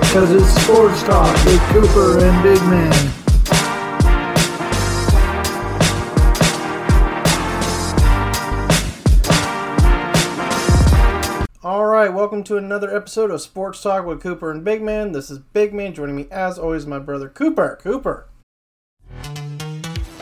Because it's Sports Talk with Cooper and Big Man. All right, welcome to another episode of Sports Talk with Cooper and Big Man. This is Big Man joining me as always, my brother Cooper. Cooper.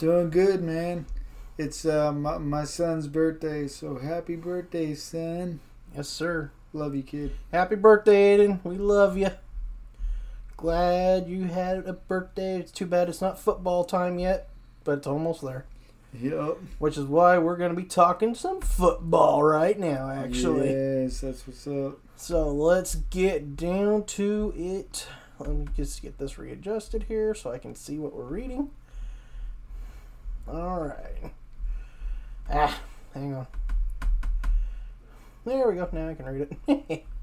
Doing good, man. It's uh, my, my son's birthday, so happy birthday, son. Yes, sir. Love you, kid. Happy birthday, Aiden. We love you. Glad you had a birthday. It's too bad it's not football time yet, but it's almost there. Yep. Which is why we're going to be talking some football right now, actually. Yes, that's what's up. So let's get down to it. Let me just get this readjusted here so I can see what we're reading. All right. Ah, hang on. There we go. Now I can read it.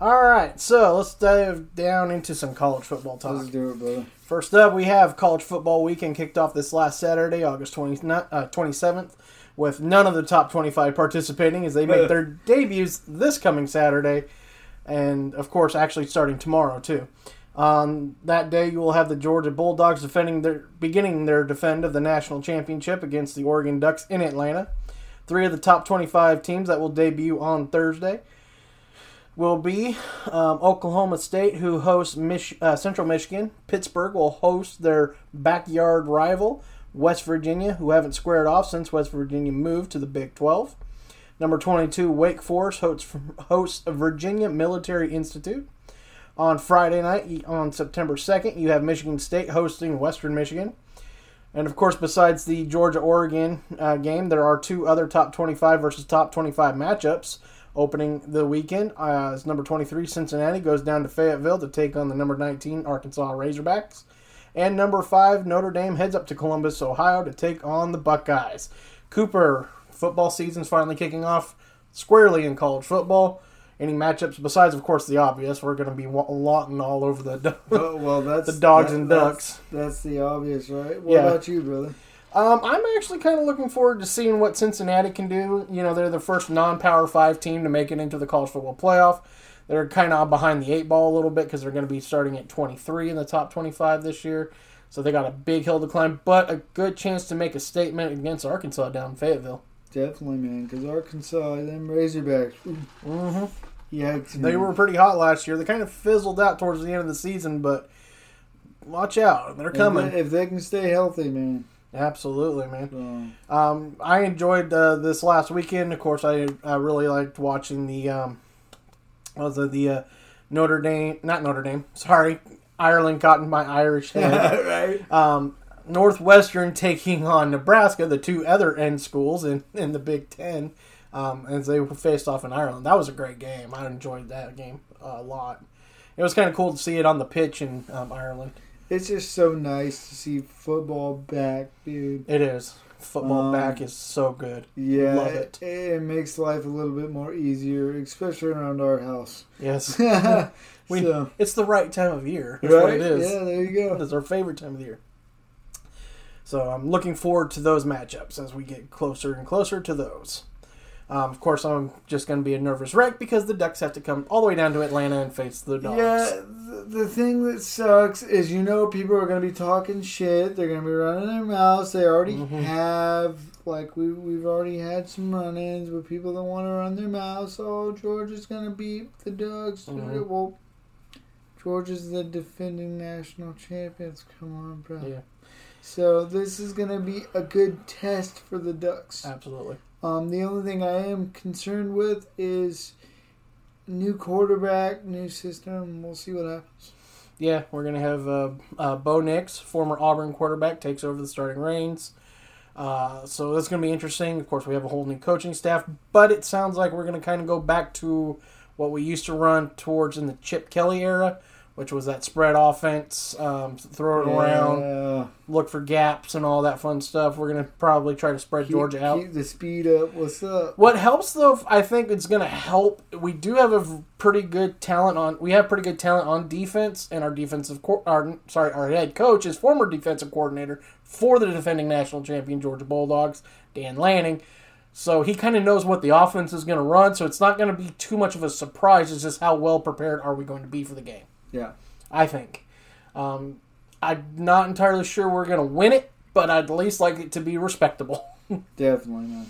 All right, so let's dive down into some college football talk. Let's do it, brother. First up, we have college football weekend kicked off this last Saturday, August 20, uh, 27th, with none of the top 25 participating as they make their debuts this coming Saturday, and of course, actually starting tomorrow too. On that day, you will have the Georgia Bulldogs defending their beginning their defend of the national championship against the Oregon Ducks in Atlanta. Three of the top 25 teams that will debut on Thursday will be um, Oklahoma State, who hosts Mich- uh, Central Michigan. Pittsburgh will host their backyard rival, West Virginia, who haven't squared off since West Virginia moved to the Big 12. Number 22, Wake Forest hosts, hosts Virginia Military Institute. On Friday night, on September 2nd, you have Michigan State hosting Western Michigan. And of course, besides the Georgia Oregon uh, game, there are two other top 25 versus top 25 matchups opening the weekend. Uh, as number 23 Cincinnati goes down to Fayetteville to take on the number 19 Arkansas Razorbacks. And number 5 Notre Dame heads up to Columbus, Ohio to take on the Buckeyes. Cooper, football season's finally kicking off squarely in college football. Any matchups besides, of course, the obvious? We're going to be lotting all over the Oh, well, that's the dogs that- and that's- ducks. That's, the obvious, right? What Yeah. about you, brother? Um, I'm actually kind of looking forward to seeing what Cincinnati can do. You know, they're the first non-power five team to make it into the college football playoff. They're kind of behind the eight ball a little bit because they're going to be starting at 23 in the top 25 this year. So they got a big hill to climb, but a good chance to make a statement against Arkansas down in Fayetteville. Definitely, man. Because Arkansas, them Razorbacks. Mm-hmm. Yikes, They were pretty hot last year. They kind of fizzled out towards the end of the season, but watch out, they're If coming. they, if they can stay healthy, man. Absolutely, man. So, Um, I enjoyed uh, this last weekend. Of course, I I really liked watching the um, was it the uh, Notre Dame, not Notre Dame. Sorry, Ireland got in my Irish head. right? um, Northwestern taking on Nebraska, the two other end schools in, in the Big Ten, um, as they faced off in Ireland. That was a great game. I enjoyed that game a lot. It was kind of cool to see it on the pitch in um, Ireland. It's just so nice to see football back, dude. It is. Football Um, back is so good. Yeah, Love it. it makes life a little bit more easier, especially around our house. Yes. we, We, so, It's the right time of year. That's right? what it is. Yeah, there you go. It's our favorite time of the year. So I'm looking forward to those matchups as we get closer and closer to those. Um, of course, I'm just going to be a nervous wreck because the Ducks have to come all the way down to Atlanta and face the Dogs. Yeah, the, thing that sucks is you know people are going to be talking shit. They're going to be running their mouths. They already Mm-hmm. have like we we've already had some run-ins with people that want to run their mouths. Oh, Georgia's going to beat the Ducks. Mhm. Well, Georgia's the defending national champions. Come on, bro. Yeah. So this is going to be a good test for the Ducks. Absolutely. Um, the only thing I am concerned with is new quarterback, new system. We'll see what happens. Yeah, we're going to have uh, uh, Bo Nix, former Auburn quarterback, takes over the starting reins. Uh, so that's going to be interesting. Of course, we have a whole new coaching staff, but it sounds like we're going to kind of go back to what we used to run towards in the Chip Kelly era, which was that spread offense, um, throw it around, look for gaps, and all that fun stuff. We're going to probably try to spread Keep, Georgia out. Keep the speed up. What's up? What helps though, I think it's going to help. We do have a pretty good talent on. We have pretty good talent on defense, and our defensive, co- our sorry, our head coach is former defensive coordinator for the defending national champion Georgia Bulldogs, Dan Lanning. So he kind of knows what the offense is going to run. So it's not going to be too much of a surprise. It's just how well prepared are we going to be for the game. Yeah. I think. Um, I'm not entirely sure we're going to win it, but I'd at least like it to be respectable. Definitely not.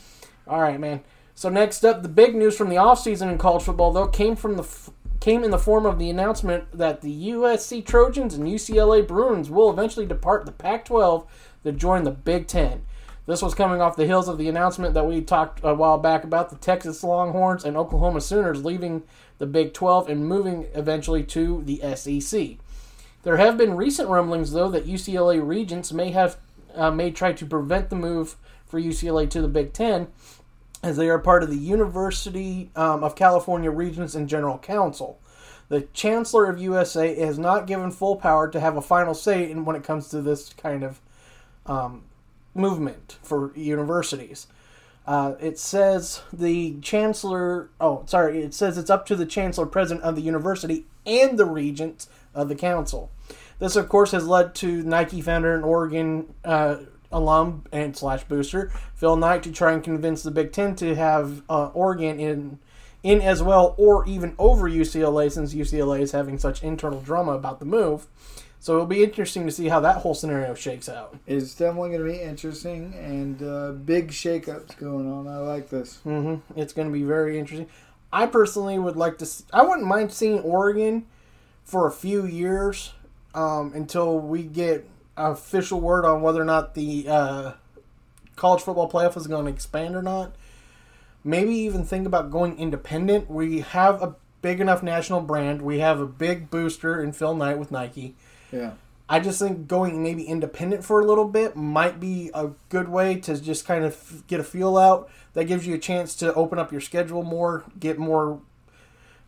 All right, man. So next up, the big news from the offseason in college football, though, came from the f- came in the form of the announcement that the USC Trojans and UCLA Bruins will eventually depart the Pac-12 to join the Big Ten. This was coming off the heels of the announcement that we talked a while back about the Texas Longhorns and Oklahoma Sooners leaving the Big 12 and moving eventually to the SEC. There have been recent rumblings, though, that UCLA regents may have uh, may try to prevent the move for UCLA to the Big Ten, as they are part of the University um, of California Regents and General Council. The Chancellor of USA has not given full power to have a final say in when it comes to this kind of um, movement for universities. Uh, it says the chancellor. Oh, sorry. It says it's up to the chancellor, president of the university, and the regents of the council. This, of course, has led to Nike founder and Oregon uh, alum and slash booster Phil Knight to try and convince the Big Ten to have uh, Oregon in in as well, or even over UCLA, since UCLA is having such internal drama about the move. So it'll be interesting to see how that whole scenario shakes out. It's definitely going to be interesting and uh, big shakeups going on. I like this. hmm It's going to be very interesting. I personally would like to. See, I wouldn't mind seeing Oregon for a few years um, until we get official word on whether or not the uh, college football playoff is going to expand or not. Maybe even think about going independent. We have a big enough national brand. We have a big booster in Phil Knight with Nike. Yeah. I just think going maybe independent for a little bit might be a good way to just kind of get a feel out. That gives you a chance to open up your schedule more, get more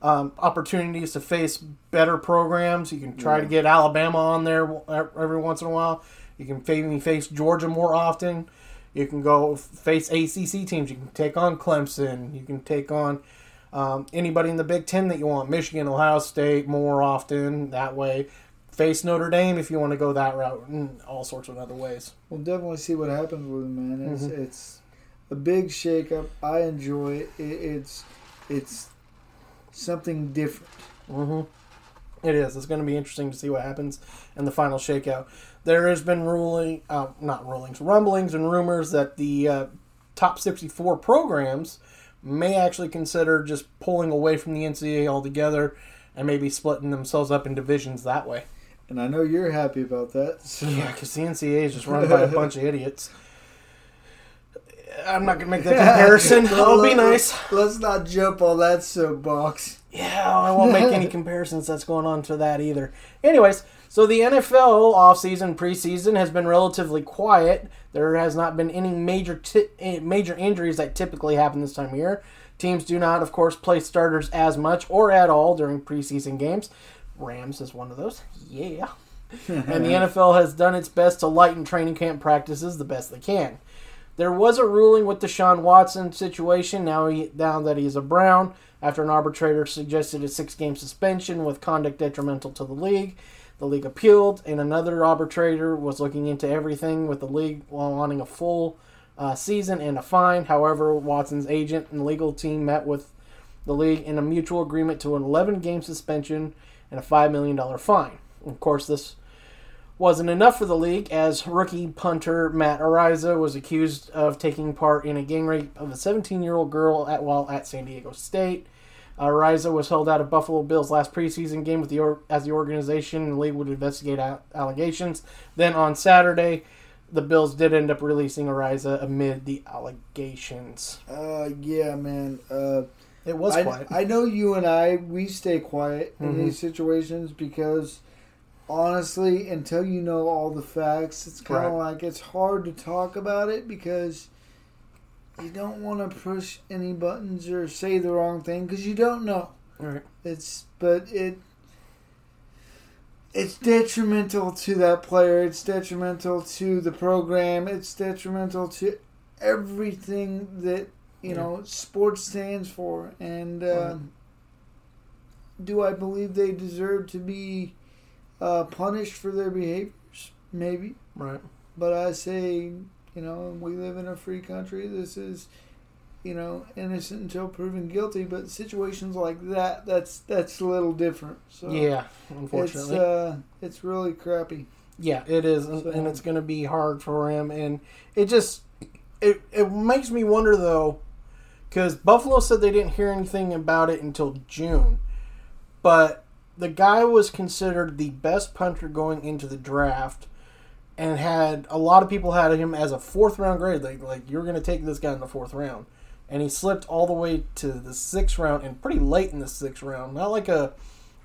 um, opportunities to face better programs. You can try to get Alabama on there every once in a while. You can maybe face Georgia more often. You can go face ACC teams. You can take on Clemson. You can take on um, anybody in the Big Ten that you want. Michigan, Ohio State more often that way. Face Notre Dame if you want to go that route, and all sorts of other ways. We'll definitely see what happens with him, man. It's Mm-hmm. it's a big shakeup. I enjoy it. it it's it's something different. It is. It's going to be interesting to see what happens in the final shakeout. There has been ruling, uh, not rulings, rumblings and rumors that the uh, top 64 programs may actually consider just pulling away from the NCAA altogether and maybe splitting themselves up in divisions that way. And I know you're happy about that. So. Yeah, because the NCAA is just run by a bunch of idiots. I'm not gonna make that comparison. I'll be nice. Let's not jump on that soapbox. Yeah, I won't make any comparisons that's going on to that either. Anyways, so the NFL offseason, preseason has been relatively quiet. There has not been any major ti- eh, major injuries that typically happen this time of year. Teams do not, of course, play starters as much or at all during preseason games. Rams is one of those. Yeah. and the NFL has done its best to lighten training camp practices the best they can. There was a ruling with the Deshaun Watson situation. Now, he, now that he's a Brown, after an arbitrator suggested a six-game suspension with conduct detrimental to the league, the league appealed, and another arbitrator was looking into everything with the league while wanting a full uh, season and a fine. However, Watson's agent and legal team met with the league in a mutual agreement to an 11-game suspension and a five million dollar fine. Of course, this wasn't enough for the league as rookie punter Matt Araiza was accused of taking part in a gang rape of a 17-year-old girl at while at San Diego State. Araiza was held out of Buffalo Bills last preseason game with the or, as the organization and the league would investigate a- allegations. Then on Saturday, the Bills did end up releasing Araiza amid the allegations. Uh, yeah, man. Uh, It was I, quiet. I know you and I we stay quiet in Mhm. these situations because honestly, until you know all the facts, it's kind of Right. like it's hard to talk about it because you don't want to push any buttons or say the wrong thing because you don't know. Right. It's but it it's detrimental to that player. It's detrimental to the program. It's detrimental to everything that you Yeah. know sports stands for. And uh, Right. do I believe they deserve to be uh, punished for their behaviors? Maybe, Right. but I say you know we live in a free country. This is you know innocent until proven guilty. But situations like that, that's that's a little different. So Yeah, it's unfortunately. uh, it's really crappy. Yeah, it is, and, So- and it's going to be hard for him. And it just it it makes me wonder though, because Buffalo said they didn't hear anything about it until June, but the guy was considered the best punter going into the draft, and had a lot of people had him as a fourth round grade. Like like you're going to take this guy in the fourth round, and he slipped all the way to the sixth round and pretty late in the sixth round, not like a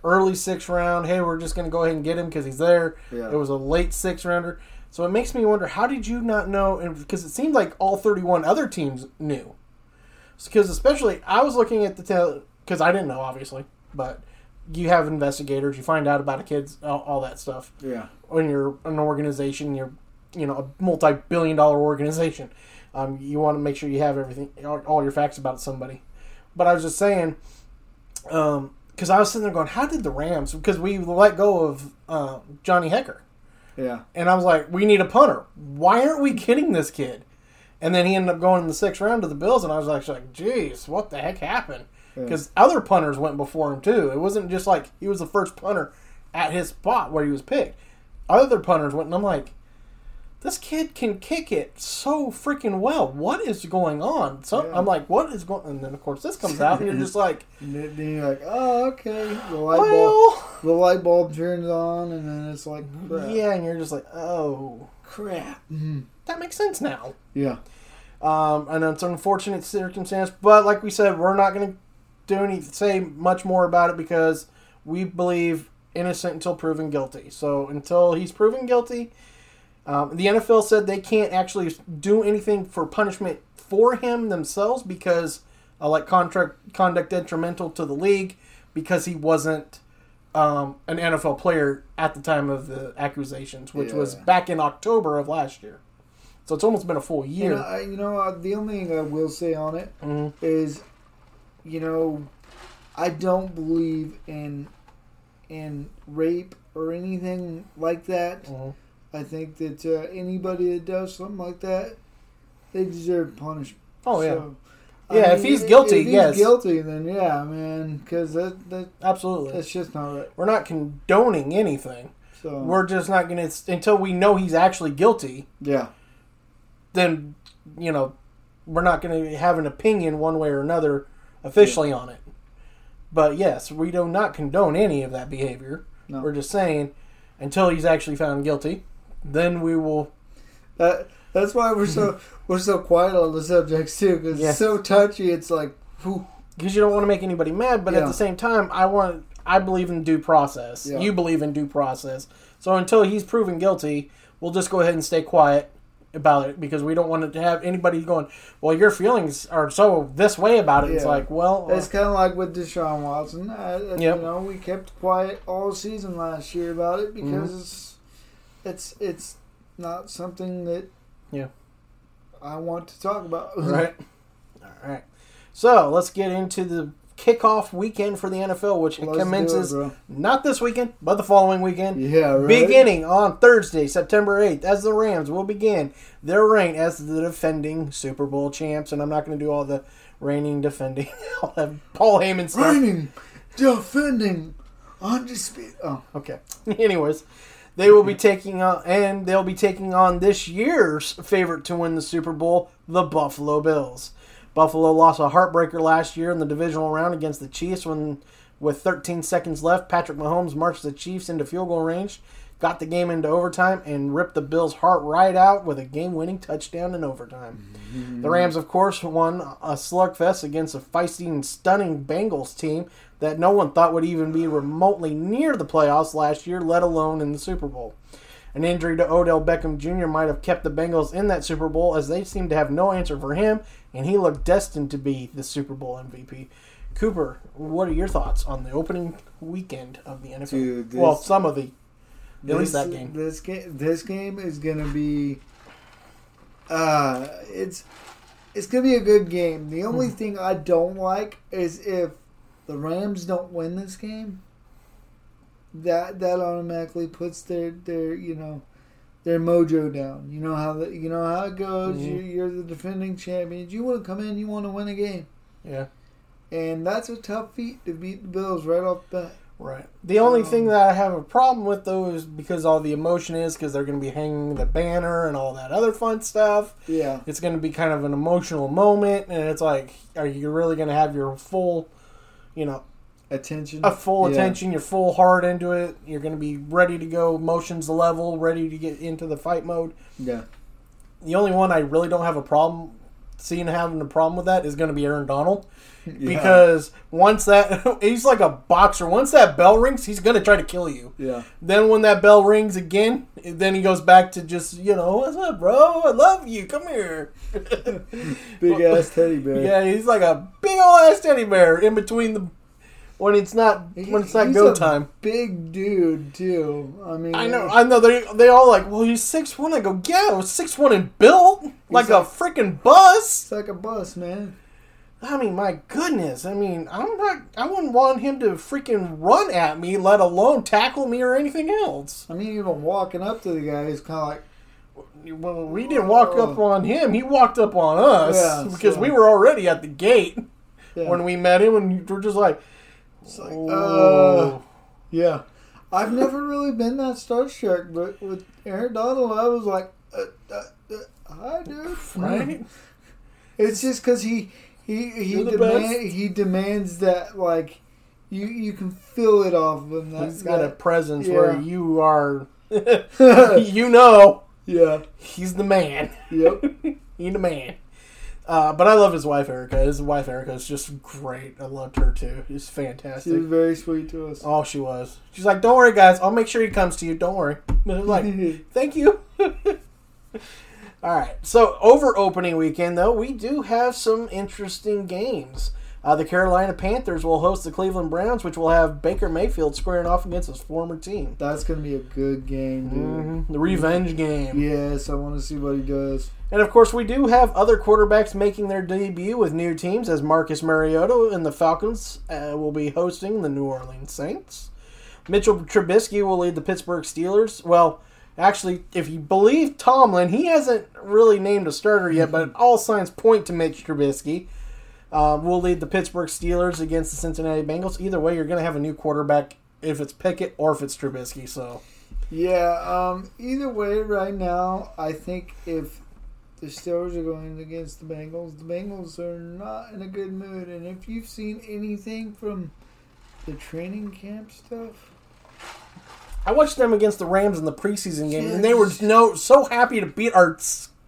early sixth round. Hey, we're just going to go ahead and get him because he's there. Yeah. It was a late sixth rounder. So it makes me wonder how did you not know? And because it seemed like all 31 other teams knew. Because especially I was looking at the tail because I didn't know obviously, but you have investigators. You find out about a kid's all, all that stuff Yeah. when you're an organization. You're you know a multi-billion dollar organization. Um, you want to make sure you have everything, all, your facts about somebody. But I was just saying, because I was sitting there going, how did the Rams? Because we let go of uh, Johnny Hekker. Yeah. And I was like, we need a punter. Why aren't we getting this kid? And then he ended up going in the sixth round to the Bills, and I was actually like, geez, what the heck happened? Because other punters went before him, too. It wasn't just like he was the first punter at his spot where he was picked. Other punters went, and I'm like, this kid can kick it so freaking well. What is going on? So Yeah. I'm like, what is going? And then of course this comes out, and you're just like, And then you're like, oh, okay. The light bulb, well, the light bulb turns on, and then it's like, crap. yeah, and you're just like, oh, crap. Mm-hmm. That makes sense now. Yeah. Um, and it's an unfortunate circumstance, but like we said, we're not going to do any say much more about it because we believe innocent until proven guilty. So until he's proven guilty, um, the NFL said they can't actually do anything for punishment for him themselves because uh, like contract conduct detrimental to the league because he wasn't um, an NFL player at the time of the accusations, which was back in October of last year. So it's almost been a full You year. know, I, you know uh, the only thing I will say on it is, Mhm. you know, I don't believe in in rape or anything like that. Mhm. I think that uh, anybody that does something like that, they deserve punishment. Oh yeah, So, I Yeah, if he's guilty, yes. if he's yes. guilty, then yeah, man, because that, that absolutely. that's just not right. We're not condoning anything. So We're just not going to until we know he's actually guilty. yeah, Then you know we're not going to have an opinion one way or another officially on it. But yes, we do not condone any of that behavior. No. We're just saying until he's actually found guilty. Then we will. That, that's why we're so we're so quiet on the subjects too, because it's so touchy. It's like, because you don't want to make anybody mad, but at the same time, I want I believe in due process. Yeah. You believe in due process. So until he's proven guilty, we'll just go ahead and stay quiet about it because we don't want to have anybody going, "Well, your feelings are so this way about it." It's like, well, uh, it's kind of like with Deshaun Watson. Uh, uh, I, I- Yep. You know, we kept quiet all season last year about it because Mm-hmm. it's it's it's not something that Yeah. I want to talk about. right. All right. So let's get into the kickoff weekend for the NFL, which Let's do it, commences not this weekend, but the following weekend. Yeah, right. Beginning on Thursday, September 8th, as the Rams will begin their reign as the defending Super Bowl champs. And I'm not going to do all the reigning, defending. I'll have Paul Heyman stuff. Reigning, defending, undisputed. Oh, Okay. Anyways, they will be taking on, and they'll be taking on this year's favorite to win the Super Bowl, the Buffalo Bills. Buffalo lost a heartbreaker last year in the divisional round against the Chiefs when, with 13 seconds left, Patrick Mahomes marched the Chiefs into field goal range, got the game into overtime, and ripped the Bills' heart right out with a game-winning touchdown in overtime. Mm-hmm. The Rams, of course, won a slugfest against a feisty and stunning Bengals team that no one thought would even be remotely near the playoffs last year, let alone in the Super Bowl. An injury to Odell Beckham Jr. might have kept the Bengals in that Super Bowl as they seemed to have no answer for him, and he looked destined to be the Super Bowl MVP. Cooper, what are your thoughts on the opening weekend of the NFL? Dude, this- well, some of the, at this, least that game. This game, this game is gonna be. Uh, it's it's gonna be a good game. The only Hmm. thing I don't like is if the Rams don't win this game. That that automatically puts their their you know their mojo down. You know how the, you know how it goes. Mhm. You, you're the defending champions. You want to come in. You want to win a game, Yeah. and that's a tough feat to beat the Bills right off the bat. Right. The only Um, thing that I have a problem with though is because all the emotion is because they're going to be hanging the banner and all that other fun stuff. Yeah, It's going to be kind of an emotional moment, and it's like, are you really going to have your full, you know, attention. a full Yeah. attention, your full heart into it? You're going to be ready to go, motions level, ready to get into the fight mode. Yeah. The only one I really don't have a problem seeing having a problem with that is going to be Aaron Donald. Because once that he's like a boxer, once that bell rings, he's gonna try to kill you. Yeah. Then when that bell rings again, then he goes back to just you know what's up, bro? I love you. Come here. Big ass teddy bear. Yeah, he's like a big old ass teddy bear in between the when it's not when it's not He's go a time. Big dude too. I mean, I know, I know. They they all like, well, he's six one. I go, yeah, six one and built like a freaking bus. It's like a bus, man. I mean, my goodness. I mean, I'm not. I wouldn't want him to freaking run at me, let alone tackle me or anything else. I mean, even walking up to the guy is kind of like, Well, we didn't walk up on him. He walked up on us Yeah, because so- we were already at the gate yeah, when we met him, and we're just like, It's like, oh, uh, yeah. I've never really been that starstruck, but with Aaron Donald, I was like, uh, uh, uh, hi, dude. right? It's just because he he he demand, he demands that like you you can feel it off of him. That, He's got a presence yeah. where you are, you know, yeah. he's the man. Yep. He's the man. Uh, but I love his wife Erica. His wife Erica is just great. I loved her too. She's fantastic. She was very sweet to us. Oh, she was. She's like, "Don't worry, guys. I'll make sure he comes to you. Don't worry." And I'm like, "Thank you." All right. So over opening weekend, though, we do have some interesting games. Uh, the Carolina Panthers will host the Cleveland Browns, which will have Baker Mayfield squaring off against his former team. That's gonna be a good game, dude. Mhm. The revenge game. Yes, I want to see what he does. And of course, we do have other quarterbacks making their debut with new teams, as Marcus Mariota and the Falcons uh, will be hosting the New Orleans Saints. Mitchell Trubisky will lead the Pittsburgh Steelers. Well, actually, if you believe Tomlin, he hasn't really named a starter yet, but all signs point to Mitch Trubisky. Uh, will lead the Pittsburgh Steelers against the Cincinnati Bengals. Either way, you're going to have a new quarterback if it's Pickett or if it's Trubisky. So, Yeah. Um. Either way, right now, I think if the Steelers are going against the Bengals, the Bengals are not in a good mood. And if you've seen anything from the training camp stuff, I watched them against the Rams in the preseason game, and they were no so happy to beat our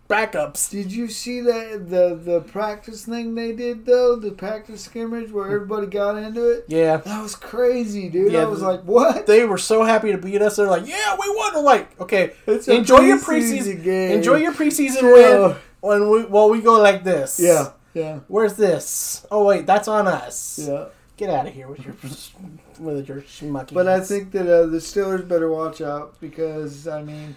backups. Did you see that the the practice thing they did though? The practice scrimmage where everybody got into it. Yeah, That was crazy, dude. Yeah, I was like, what? they were so happy to beat us. They're like, "Yeah, we won." We're like, "Okay, enjoy your preseason preseason game. Enjoy your preseason Chill. win." When we while we go like this. yeah, yeah, Where's this? Oh wait, that's on us. yeah. Get out of here with your with your schmucky. But I think that uh, the Steelers better watch out because I mean,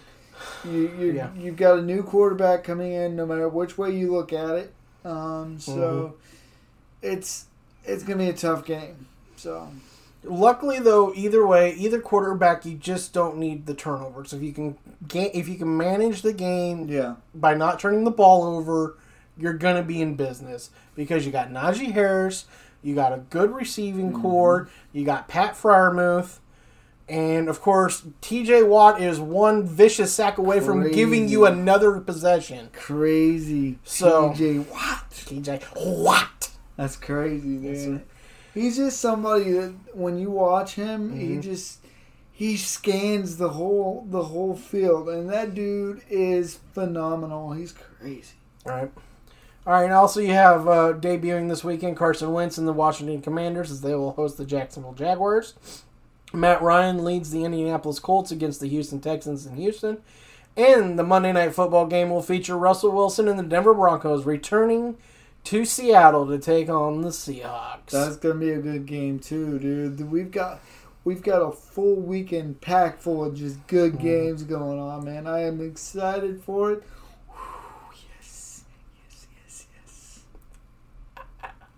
you you Yeah. you've got a new quarterback coming in. No matter which way you look at it, um, so Mm-hmm. it's it's gonna be a tough game. So Luckily, though, either way, either quarterback, you just don't need the turnovers. If you can ga- if you can manage the game yeah, by not turning the ball over, you're gonna be in business because you got Najee Harris, you got a good receiving Mm-hmm. core, you got Pat Freiermuth, and of course T.J. Watt is one vicious sack away from giving you another possession. crazy. So- TJ Watt. T.J. Watt. That's crazy, dude. He's just somebody that when you watch him, he Mm-hmm. just he scans the whole the whole field, and that dude is phenomenal. He's crazy. All right. All right, and also you have uh, debuting this weekend Carson Wentz and the Washington Commanders as they will host the Jacksonville Jaguars. Matt Ryan leads the Indianapolis Colts against the Houston Texans in Houston. And the Monday Night Football game will feature Russell Wilson and the Denver Broncos returning to Seattle to take on the Seahawks. That's gonna be a good game too, dude. We've got we've got a full weekend packed full of just good Mm-hmm. games going on, man. I am excited for it. Whew, yes, yes, yes, yes.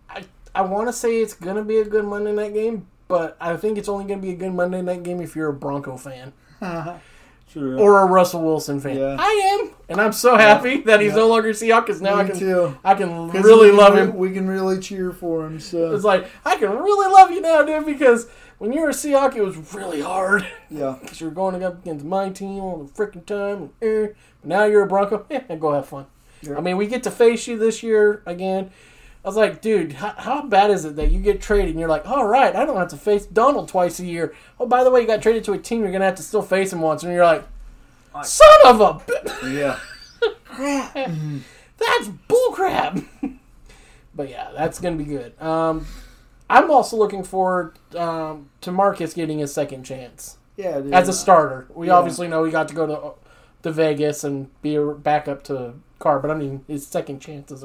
I, I want to say it's going to be a good Monday night game, but I think it's only going to be a good Monday night game if you're a Bronco fan. True. or a Russell Wilson fan. Yeah. I am, and I'm so happy that he's no longer Seahawks because now Me I can too. I can really we love can, him. We can really cheer for him. So It's like I can really love you now, dude, because when you were a Seahawk, it was really hard yeah, because you were going up against my team all the freaking time. And, eh. Now you're a Bronco. Yeah, go have fun. Yeah. I mean, we get to face you this year again. I was like, dude, how, how bad is it that you get traded and you're like, all right, I don't have to face Donald twice a year. Oh, by the way, you got traded to a team you're gonna have to still face him once, and you're like, son of a. bi- yeah. That's bullcrap. but yeah, that's gonna be good. Um, I'm also looking forward um, to Marcus getting his second chance Yeah, dude. as a starter. We Yeah. obviously know he got to go to to Vegas and be a backup to Carr, but I mean his second chance as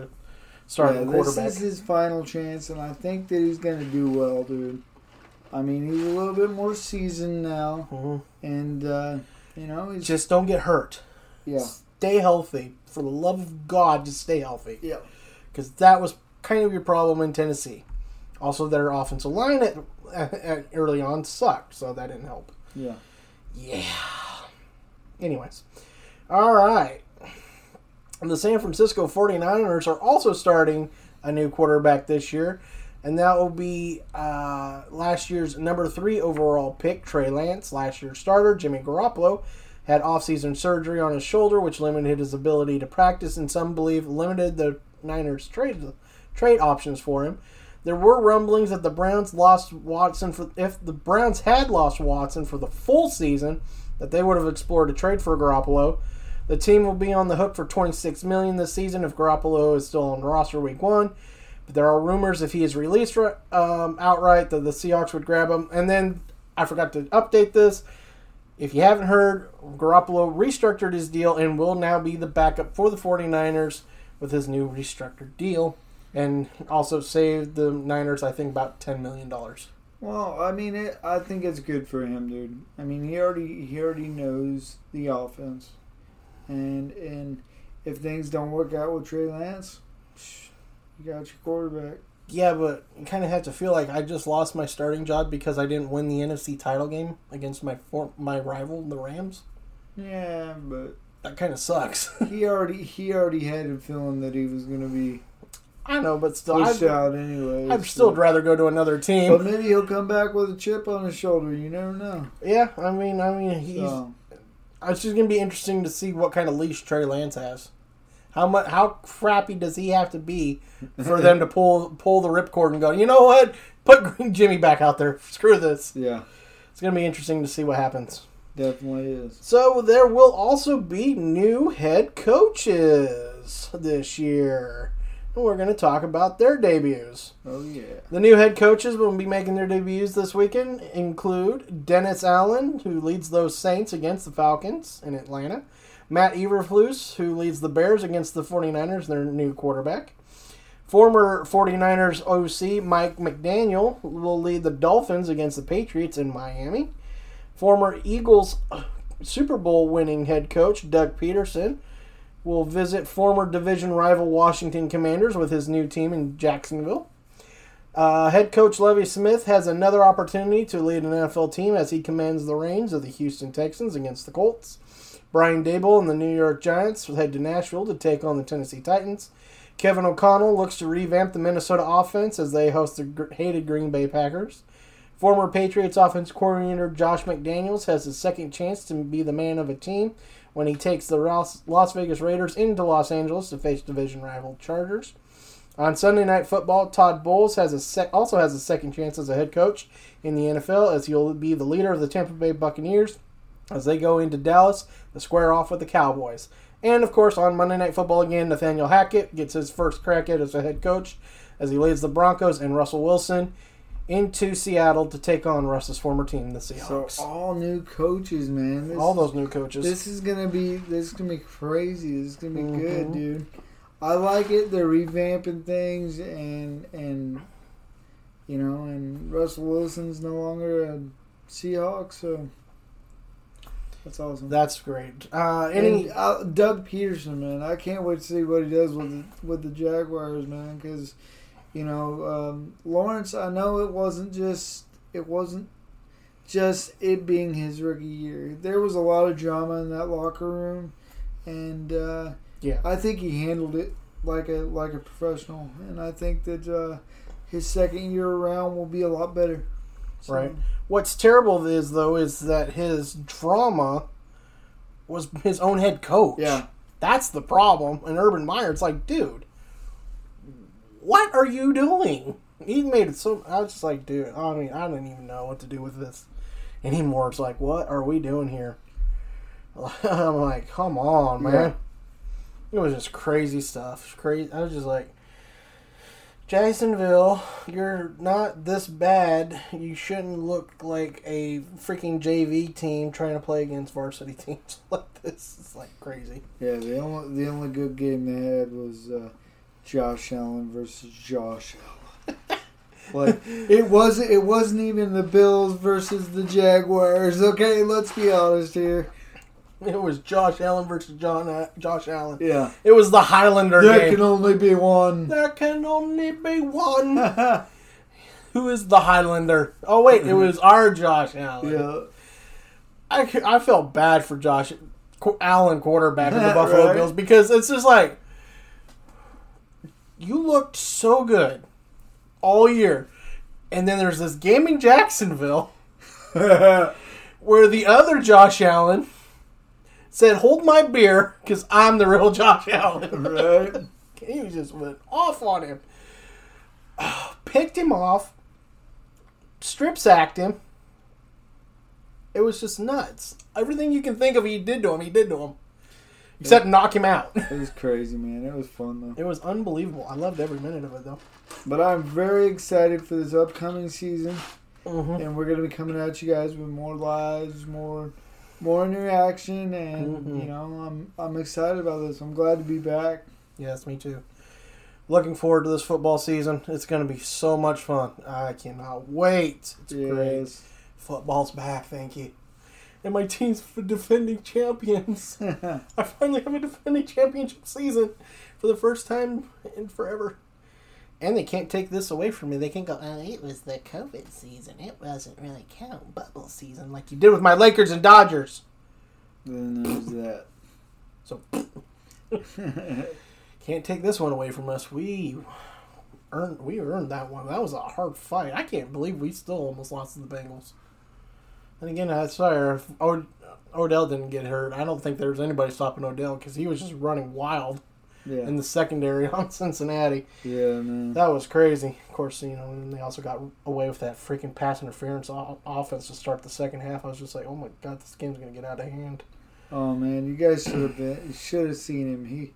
a Yeah, starting this is his final chance, and I think that he's going to do well, dude. I mean, he's a little bit more seasoned now, Mhm. and uh, you know, he's Just don't get hurt. yeah, Stay healthy. For the love of God, just stay healthy. yeah, because that was kind of your problem in Tennessee. Also, their offensive line at, at, early on sucked, so that didn't help. yeah. Yeah. Anyways, all right. The San Francisco 49ers are also starting a new quarterback this year, and that will be uh, last year's number three overall pick, Trey Lance. Last year's starter, Jimmy Garoppolo, had offseason surgery on his shoulder, which limited his ability to practice, and some believe limited the Niners' trade trade options for him. There were rumblings that the Browns lost Watson for if the Browns had lost Watson for the full season, that they would have explored a trade for Garoppolo. The team will be on the hook for 26 million this season if Garoppolo is still on roster week one. But there are rumors if he is released um, outright that the Seahawks would grab him. And then I forgot to update this. If you haven't heard, Garoppolo restructured his deal and will now be the backup for the 49ers with his new restructured deal. And also saved the Niners, I think, about $10 million. Well, I mean, it, I think it's good for him, dude. I mean, he already he already knows the offense, and and if things don't work out with Trey Lance, you got your quarterback. Yeah, but you kind of have to feel like I just lost my starting job because I didn't win the NFC title game against my for- my rival, the Rams. Yeah, but That kind of sucks. he already he already had a feeling that he was going to be I know, but still, pushed I'd, out anyway. I'd still rather go to another team. But maybe he'll come back with a chip on his shoulder. You never know. Yeah, I mean, I mean, he's. So, Uh, it's just gonna be interesting to see what kind of leash Trey Lance has. How much? How crappy does he have to be for them to pull pull the ripcord and go? You know what? Put Jimmy back out there. Screw this. yeah, It's gonna be interesting to see what happens. Definitely is. So there will also be new head coaches this year. We're going to talk about their debuts. Oh yeah. The new head coaches will be making their debuts this weekend include Dennis Allen, who leads those Saints against the Falcons in Atlanta. Matt Eberflus, who leads the Bears against the 49ers, their new quarterback. Former 49ers OC Mike McDaniel will lead the Dolphins against the Patriots in Miami. Former Eagles uh, Super Bowl winning head coach Doug Pederson will visit former division rival Washington Commanders with his new team in Jacksonville. Uh, head coach Lovie Smith has another opportunity to lead an NFL team as he commands the reins of the Houston Texans against the Colts. Brian Daboll and the New York Giants head to Nashville to take on the Tennessee Titans. Kevin O'Connell looks to revamp the Minnesota offense as they host the hated Green Bay Packers. Former Patriots offense coordinator Josh McDaniels has his second chance to be the man of a team when he takes the Las Vegas Raiders into Los Angeles to face division rival Chargers. On Sunday Night Football, Todd Bowles has a sec- also has a second chance as a head coach in the NFL as he'll be the leader of the Tampa Bay Buccaneers as they go into Dallas to square off with the Cowboys. And of course, on Monday Night Football again, Nathaniel Hackett gets his first crack at as a head coach as he leads the Broncos and Russell Wilson into Seattle to take on Russ's former team, the Seahawks. So all new coaches, man. This all those new coaches. This is gonna be this is gonna be crazy. This is gonna be Mm-hmm. good, dude. I like it. They're revamping things, and and you know, and Russell Wilson's no longer a Seahawk, so that's awesome. That's great. Uh, any and uh, Doug Pederson, man, I can't wait to see what he does with the, with the Jaguars, man. Because you know, um, Lawrence, I know it wasn't just it wasn't just it being his rookie year. There was a lot of drama in that locker room, and uh, yeah, I think he handled it like a like a professional. And I think that uh, his second year around will be a lot better. So, Right. What's terrible is though is that his drama was his own head coach. Yeah. That's the problem. And Urban Meyer, it's like, dude, what are you doing? He made it so. I was just like, dude. I mean, I didn't even know what to do with this anymore. It's like, what are we doing here? I'm like, come on, man. It was just crazy stuff. Crazy. I was just like, Jacksonville, you're not this bad. You shouldn't look like a freaking JV team trying to play against varsity teams like this. It's like crazy. Yeah, the only the only good game they had was uh, Josh Allen versus Josh Allen. like it wasn't it wasn't even the Bills versus the Jaguars. Okay, let's be honest here. It was Josh Allen versus John uh, Josh Allen. Yeah, It was the Highlander there game. can only be one. there can only be one. Who is the Highlander? Oh wait, it was our Josh Allen. yeah, I, I felt bad for Josh Allen, quarterback of the Buffalo Right. Bills, because it's just like you looked so good all year, and then there's this game in Jacksonville where the other Josh Allen said, "Hold my beer, because I'm the real Josh Allen." right. he just went off on him, picked him off, strip sacked him. It was just nuts. Everything you can think of, he did to him. He did to him, except knock him out. It was crazy, man. It was fun though. It was unbelievable. I loved every minute of it, though. But I'm very excited for this upcoming season, Mhm. and we're gonna be coming at you guys with more lives, more, more interaction, and Mhm. you know, I'm I'm excited about this. I'm glad to be back. Yes, me too. Looking forward to this football season. It's going to be so much fun. I cannot wait. It's great. Football's back, thank you. And my team's for defending champions. I finally have a defending championship season for the first time in forever. And they can't take this away from me. They can't go, oh, it was the COVID season. It wasn't really count bubble season like you did with my Lakers and Dodgers. Then there's that. So can't take this one away from us. We earned we earned that one. That was a hard fight. I can't believe we still almost lost to the Bengals. And again, I sorry if Od- Odell didn't get hurt. I don't think there was anybody stopping Odell because he was just running wild. Yeah. in the secondary on Cincinnati. Yeah, man. That was crazy. Of course, you know, and they also got away with that freaking pass interference o- offense to start the second half. I was just like, oh my god, this game's gonna get out of hand. Oh man, you guys should have been. You should have seen him. He,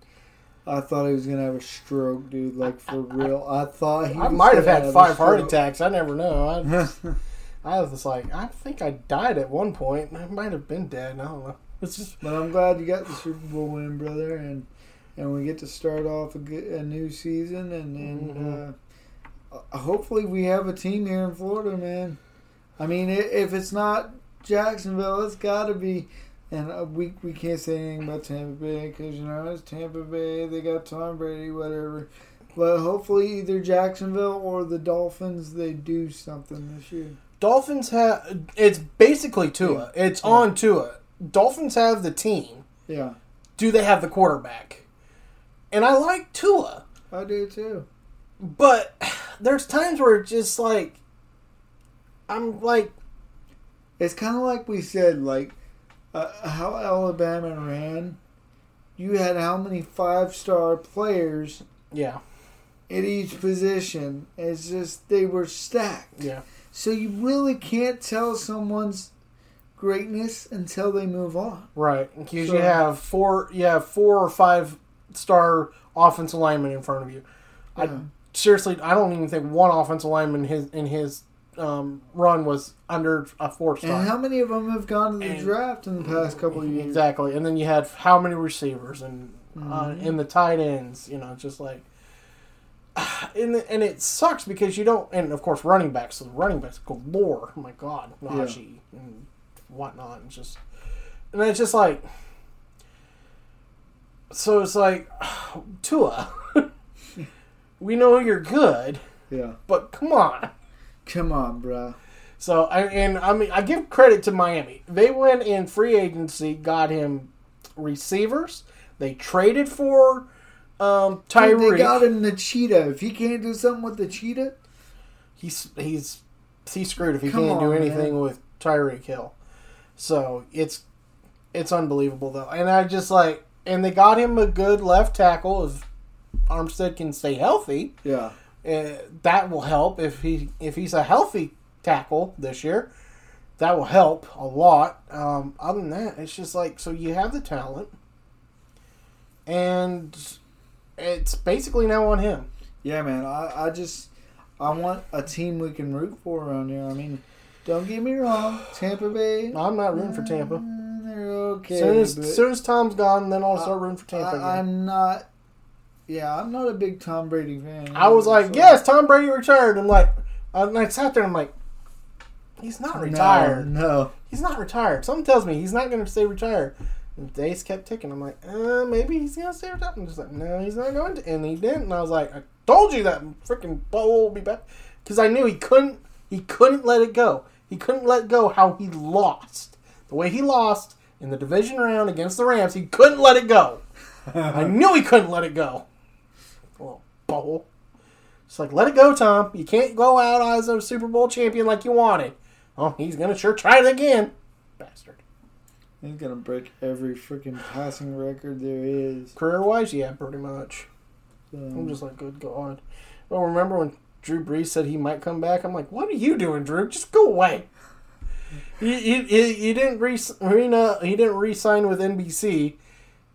I thought he was gonna have a stroke, dude. Like for real. I thought he. I might have had a five heart attacks. I never know. I, I was just like, I think I died at one point. I might have been dead. I don't know. It's just But I'm glad you got the Super Bowl win, brother, and and we get to start off a, good, a new season, and and Mhm. uh, hopefully we have a team here in Florida, man. I mean, if it's not Jacksonville, it's got to be. And uh, we we can't say anything about Tampa Bay because you know it's Tampa Bay. They got Tom Brady, whatever. But hopefully, either Jacksonville or the Dolphins, they do something this year. Dolphins have. It's basically Tua. It's on Tua. Dolphins have the team. Yeah, Do they have the quarterback? And I like Tua, I do too. but there's times where it's just like, I'm like, It's kind of like we said, like uh, how Alabama ran. You had how many five star players yeah, at each position? It's just they were stacked. yeah. So you really can't tell someone's greatness until they move on. Right, because So- you have four, you have four or five star offensive linemen in front of you. I seriously, I don't even think one offensive lineman in his in his um, run was under a four star. And how many of them have gone to the And- draft in the past couple of years? Exactly, and then you had how many receivers and uh, Mm-hmm. in the tight ends. You know, just like, and and it sucks because you don't, and of course running backs. So the running backs galore. Oh my God, Najee and whatnot, and just, and it's just like, so it's like, Tua, we know you're good, Yeah. but come on. Come on, bro. So I and I mean I give credit to Miami. They went in free agency, got him receivers. They traded for um, Dude, they got him the cheetah. If he can't do something with the cheetah, He's he's he's screwed if he Come can't do anything man. with Tyreek Hill. So it's it's unbelievable though, and I just like and they got him a good left tackle if Armstead can stay healthy. yeah. uh, that will help if he if he's a healthy tackle this year. That will help a lot. Um, other than that, it's just like so you have the talent, and it's basically now on him. Yeah, man. I, I just I want a team we can root for around here. I mean, don't get me wrong, Tampa Bay. I'm not rooting for Tampa. mm, They're okay. soon as soon as Tom's gone, then I'll start rooting for Tampa. again. I, I'm not. Yeah, I'm not a big Tom Brady fan. I was like, So- yes, Tom Brady retired. I'm like, and I sat there. and I'm like, he's not No, retired. No, He's not retired. Something tells me he's not going to stay retired. And days kept ticking. I'm like, uh, maybe he's going to stay retired. I'm just like, no, he's not going to. And he didn't. And I was like, I told you that freaking bowl will be back. Because I knew he couldn't. He couldn't let it go. He couldn't let go how he lost. The way he lost in the division round against the Rams, he couldn't let it go. I knew he couldn't let it go. Little bowl. It's like, let it go, Tom. You can't go out as a Super Bowl champion like you wanted. Oh, he's gonna sure try it again, bastard. He's gonna break every freaking passing record there is. Career wise, yeah, pretty much. I'm Um, just like, good God. Well, remember when Drew Brees said he might come back? I'm like, what are you doing, Drew? Just go away. He, he, he, didn't re, re he didn't re-sign with NBC,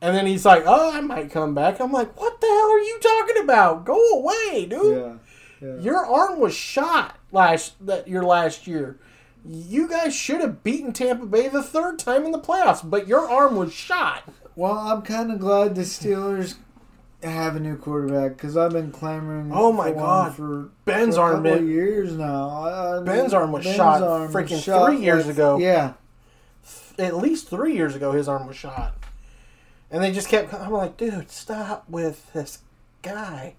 and then he's like, oh, I might come back. I'm like, what the hell are you talking about? Go away, dude. yeah, yeah. Your arm was shot last that your last year. You guys should have beaten Tampa Bay the third time in the playoffs, but your arm was shot. Well, I'm kind of glad the Steelers have a new quarterback because I've been clamoring. Oh my for God. For Ben's for arm been- years now. I, I Ben's mean, arm was shot arm freaking three years like- ago. Yeah, At least three years ago, his arm was shot, and they just kept. I'm like, dude, stop with this guy.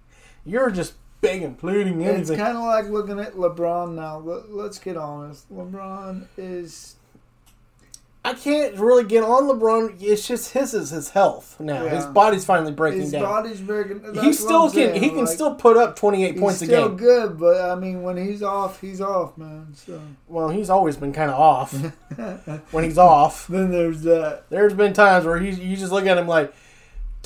You're just begging, pleading, it's anything. It's kind of like looking at LeBron now. Let, let's get honest. LeBron is I can't really get on LeBron. It's just his is his health now. His body's finally breaking his down. body's breaking. he still can. He can like, still put up 28 He's points a still game. good, but I mean, when he's off, he's off, man. So Well, he's always been kind of off. when he's off, then there's that. there's been times where he's you just look at him like,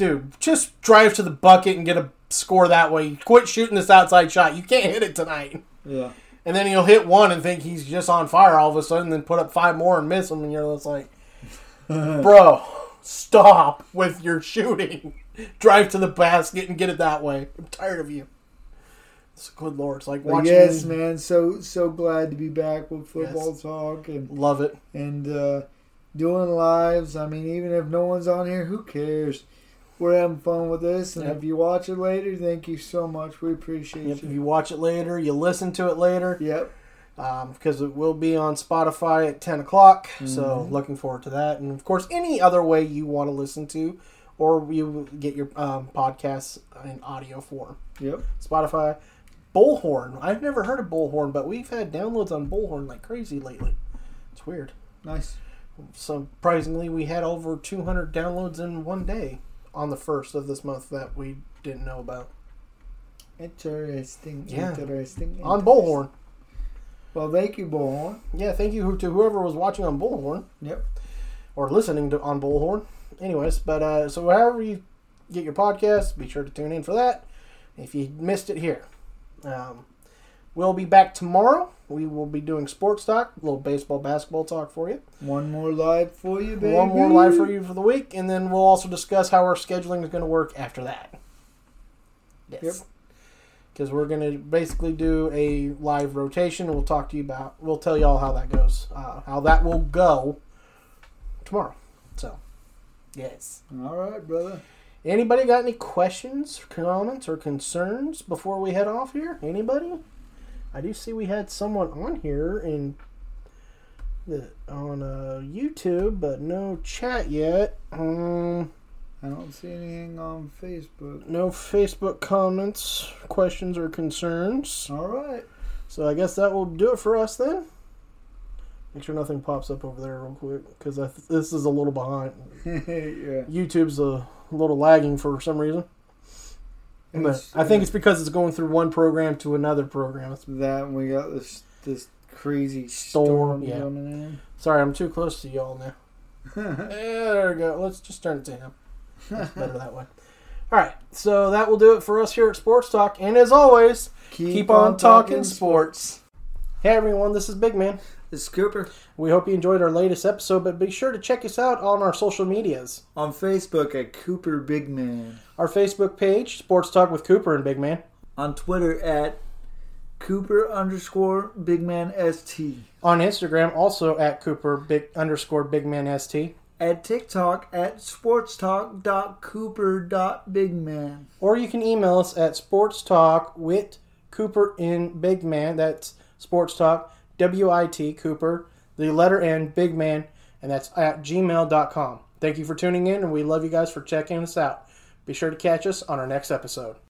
dude, just drive to the bucket and get a score that way. Quit shooting this outside shot. You can't hit it tonight. Yeah. And then he'll hit one and think he's just on fire all of a sudden, then put up five more and miss them, and you're just like, bro, stop with your shooting. Drive to the basket and get it that way. I'm tired of you. It's good lord. It's like watching. yes, me- man. So so glad to be back with football Yes. talk and Love it. and uh, doing lives. I mean, even if no one's on here, who cares? We're having fun with this, and Yep. if you watch it later, thank you so much. We appreciate it. If you. you watch it later, you listen to it later. Yep. um, because it will be on Spotify at 10 o'clock. So, Mm-hmm. looking forward to that. And, of course, any other way you want to listen to or you get your um, podcasts in audio form. Yep. Spotify. Bullhorn. I've never heard of Bullhorn, but we've had downloads on Bullhorn like crazy lately. It's weird. Nice. Surprisingly, we had over 200 downloads in one day on the first of this month that we didn't know about. Interesting. Yeah. Interesting. On Bullhorn. Well, thank you, Bullhorn. Yeah, thank you to whoever was watching on Bullhorn. Yep. or listening to on Bullhorn. Anyways, but uh, so however you get your podcast, be sure to tune in for that. If you missed it here, um, we'll be back tomorrow. We will be doing sports talk, a little baseball, basketball talk for you. One more live for you, baby. One more live for you for the week, and then we'll also discuss how our scheduling is going to work after that. Yep. Yes. Because we're going to basically do a live rotation. We'll talk to you about. We'll tell you all how that goes, uh, how that will go tomorrow. So, yes. All right, brother. Anybody got any questions, comments, or concerns before we head off here? Anybody? I do see we had someone on here in the on uh, YouTube, but no chat yet. Um, I don't see anything on Facebook. no Facebook comments, questions, or concerns. All right. So I guess that will do it for us then. Make sure nothing pops up over there real quick because this is a little behind. yeah. YouTube's a little lagging for some reason. But I think it's because it's going through one program to another program. That and we got this this crazy Storm, storm, yeah. coming in. Sorry, I'm too close to y'all now. yeah, there we go. Let's just turn it to him. That's better that way. All right, so that will do it for us here at Sports Talk. And as always, keep, on, talking, sports. Hey everyone, this is Big Man. This is Cooper We hope you enjoyed our latest episode, but be sure to check us out on our social medias. on Facebook at Cooper Big Man. Our Facebook page, Sports Talk with Cooper and Big Man. On Twitter at Cooper underscore Big Man ST. On Instagram, also at Cooper Big underscore Big Man ST. At TikTok at sportstalk.cooper.bigman. Or you can email us at sports talk with Cooper in Big Man. That's sports talk, W I T Cooper, the letter N, Big Man, and that's at gmail.com. Thank you for tuning in, and we love you guys for checking us out. Be sure to catch us on our next episode.